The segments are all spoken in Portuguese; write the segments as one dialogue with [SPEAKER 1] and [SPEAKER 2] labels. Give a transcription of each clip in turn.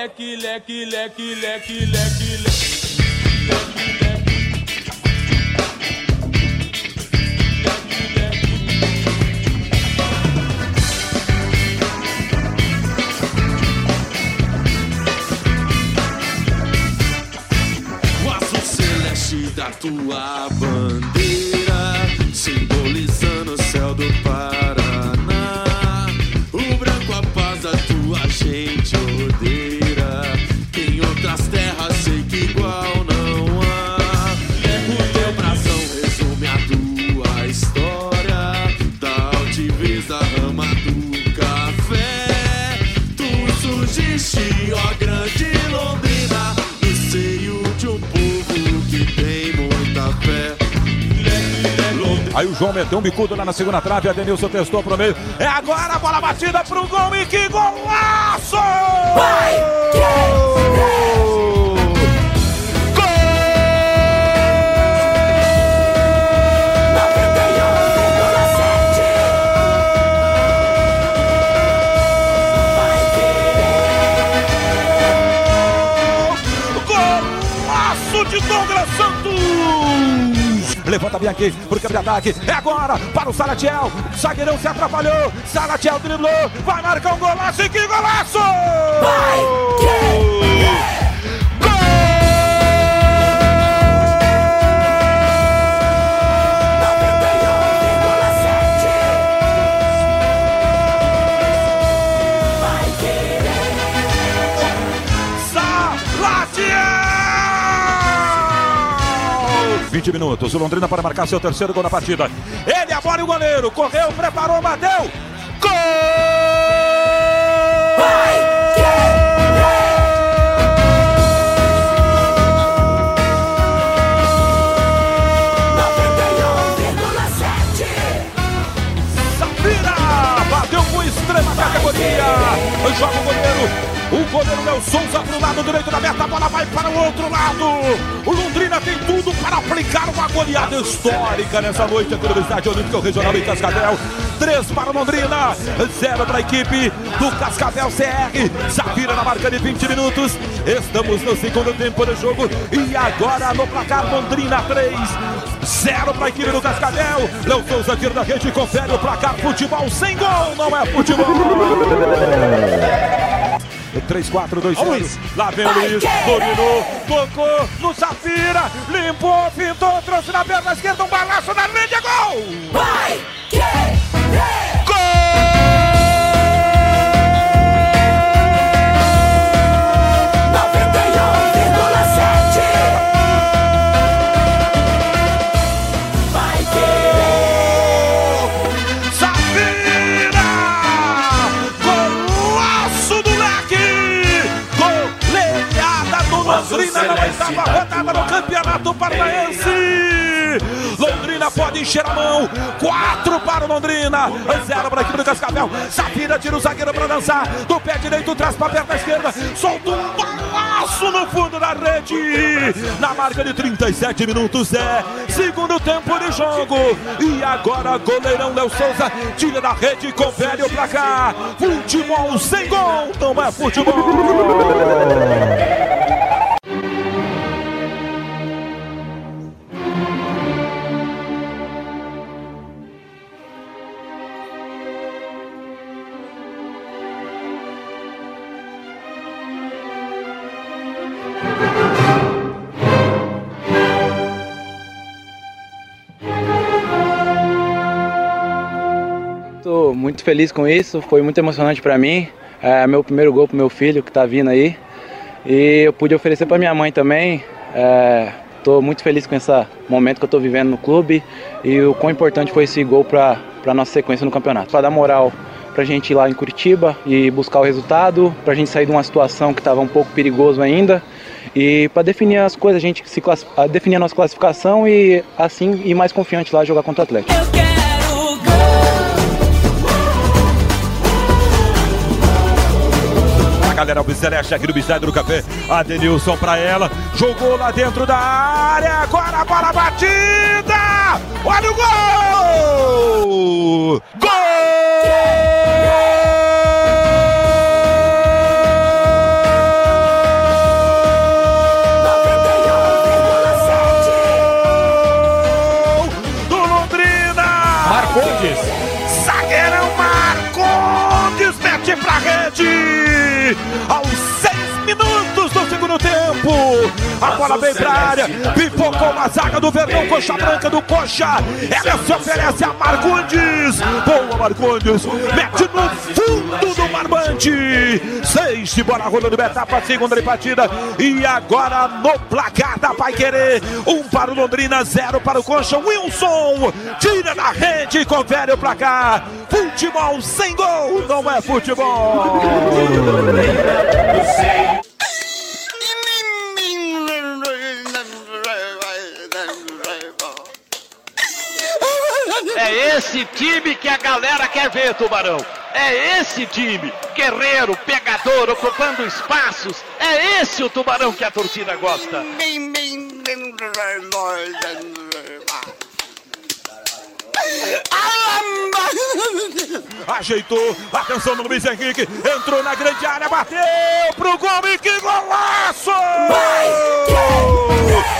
[SPEAKER 1] leque, leque, leque, leque, leque, leque.
[SPEAKER 2] Da tua bandeira, da rama do café. Tu surgiste, ó grande Londrina, no seio de um povo que tem muita fé.
[SPEAKER 3] Aí o João meteu um bicudo lá na segunda trave, a Denilson testou pro meio. É agora a bola batida pro gol e que golaço! Vai! Golaço Aqui pro campo de ataque. É agora para o Salatiel. Zagueirão se atrapalhou. Salatiel driblou. Vai marcar um golaço. E que golaço! Vai! 20 minutos, o Londrina para marcar seu terceiro gol na partida. Ele abora o goleiro, correu, preparou, bateu. Gol! Safira bateu com extrema categoria. Joga o goleiro. O goleiro Léo Souza para o lado direito da meta, a bola vai para o outro lado. O Londrina tem tudo para aplicar uma goleada histórica nessa noite aqui no Estádio Olímpico Regional em Cascavel. Três para o Londrina, zero para a equipe do Cascavel CR. Safira na marca de 20 minutos. Estamos no segundo tempo do jogo e agora no placar Londrina 3, zero para a equipe do Cascavel. Léo Souza tira da rede, confere o placar. Futebol sem gol, não é futebol. 3, 4, 2, 0. Lá vem o Luiz. Dominou, tocou no Safira. Limpou, pintou, trouxe na perna esquerda. Um balaço na linha. Gol! Vai! Safira! Encher a mão. Quatro para o Londrina. Zero para a equipe do Cascavel. Safira tira o zagueiro para dançar. Do pé direito, traz para a perna esquerda. Solta um balaço no fundo da rede. Na marca de 37 minutos é segundo tempo de jogo. E agora goleirão Léo Souza tira da rede e confere o placar. Futebol sem gol. Não é futebol.
[SPEAKER 4] Muito feliz com isso, foi muito emocionante para mim. É meu primeiro gol pro meu filho que tá vindo aí. E eu pude oferecer para minha mãe também. É, tô muito feliz com esse momento que eu tô vivendo no clube e o quão importante foi esse gol para para nossa sequência no campeonato. Para dar moral pra gente ir lá em Curitiba e buscar o resultado, pra gente sair de uma situação que estava um pouco perigoso ainda e para definir as coisas, a gente se class... definir a nossa classificação e assim ir mais confiante lá jogar contra o Atlético.
[SPEAKER 3] Galera do Celeste aqui do Bisnaga do Café. Adenilson pra ela. Jogou lá dentro da área. Agora a bola batida. Olha o gol! Gol! Vem pra área. Pipocou na zaga do Verdão. Coxa branca do Coxa. Ela se oferece a Marcondes. Boa, Marcondes. Mete no fundo do barbante. Seis de bola rolando etapa, segunda de partida. E agora no placar da Pai Querer. Um para o Londrina, zero para o Coxa. Wilson tira da rede e confere o placar. Futebol sem gol não é futebol.
[SPEAKER 5] Quer ver, Tubarão. É esse time, guerreiro, pegador, ocupando espaços. É esse o Tubarão que a torcida gosta.
[SPEAKER 3] Ajeitou, atenção no Luiz Henrique, entrou na grande área, bateu pro gol e que golaço! Golaço!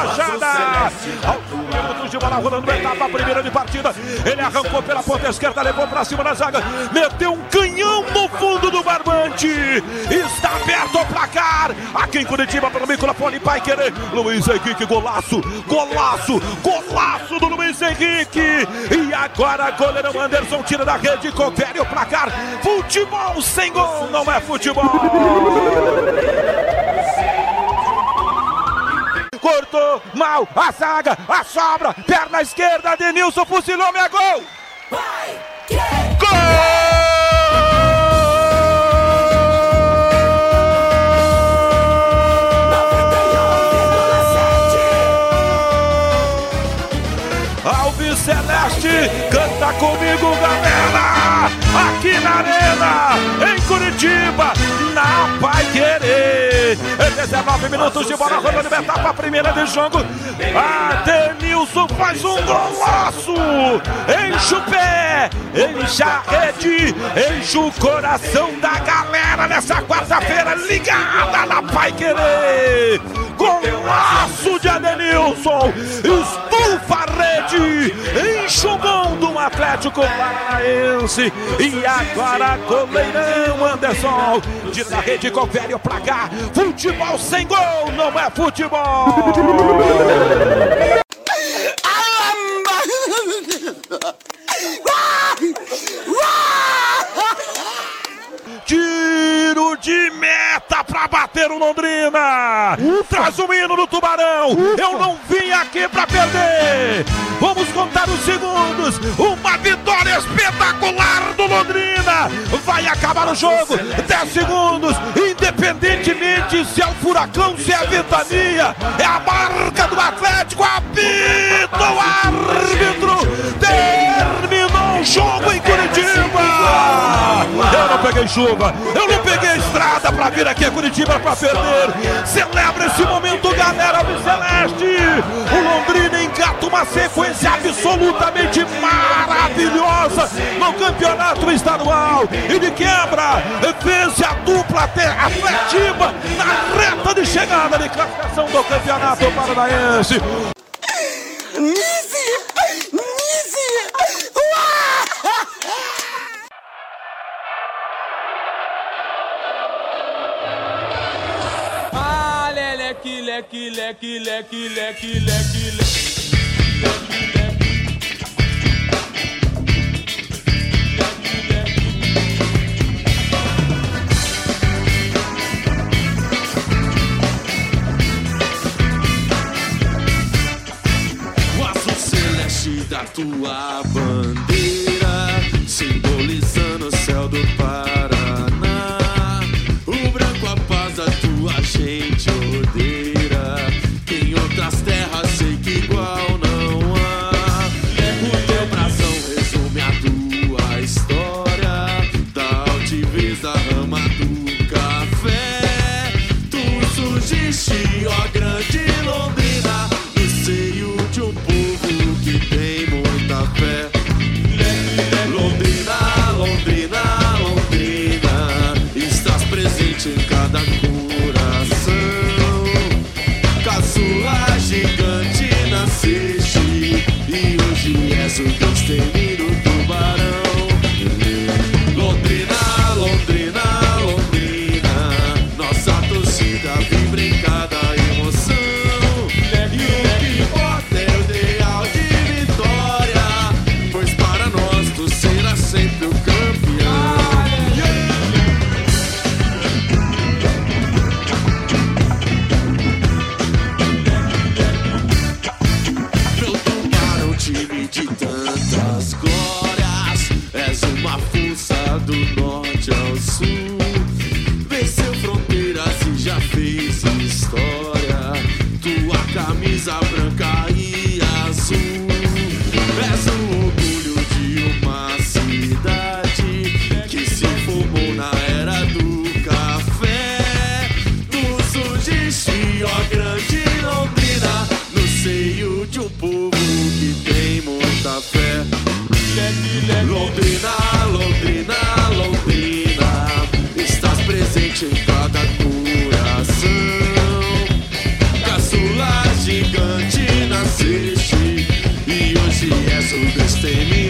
[SPEAKER 3] Baixada! Aos minutos de bola rolando, etapa primeira de partida. Ele arrancou pela ponta esquerda, levou pra cima da zaga, meteu um canhão no fundo do barbante. Está aberto o placar. Aqui em Curitiba, pelo microfone, Pai Querer. Luiz Henrique, golaço, golaço, golaço do Luiz Henrique. E agora, goleirão Anderson tira da rede, confere o placar. Futebol sem gol não é futebol. Cortou mal a zaga, a sobra, perna esquerda, Denilson fuzilou, é gol! Alves Celeste, canta comigo, galera! Aqui na Arena, em Curitiba, na Pai Querer. 19 minutos de bola rolando etapa primeira de jogo. Adenilson faz um golaço. Enche o pé, enche a rede, enche o coração da galera nessa quarta-feira ligada na Pai Querer. Golaço de Adenilson, estufa a rede, enche o gol do Atlético Paranaense. E agora goleirão Anderson, tira da rede, confere o placar. Futebol sem gol não é futebol. Tiro de meta pra bater o Londrina. Traz o hino do Tubarão. Eu não vim aqui pra perder. Vamos contar os segundos. Uma vitória espetacular do Londrina. Vai acabar o jogo. 10 segundos. Independentemente se é o furacão, se é a ventania. É a marca do Atlético. Apita o árbitro. Terminou o jogo em Curitiba. Eu não peguei chuva, eu não peguei estrada pra vir aqui a Curitiba pra perder. Celebra esse momento, galera do Celeste. O Londrina engata uma sequência absolutamente maravilhosa no campeonato estadual. E de quebra, vence a dupla Atletiva na reta de chegada de classificação do campeonato paranaense.
[SPEAKER 1] Leque, leque, leque, leque, leque, leque.
[SPEAKER 2] Celeste da tua bandeira, e hoje és o Deus. O destemido do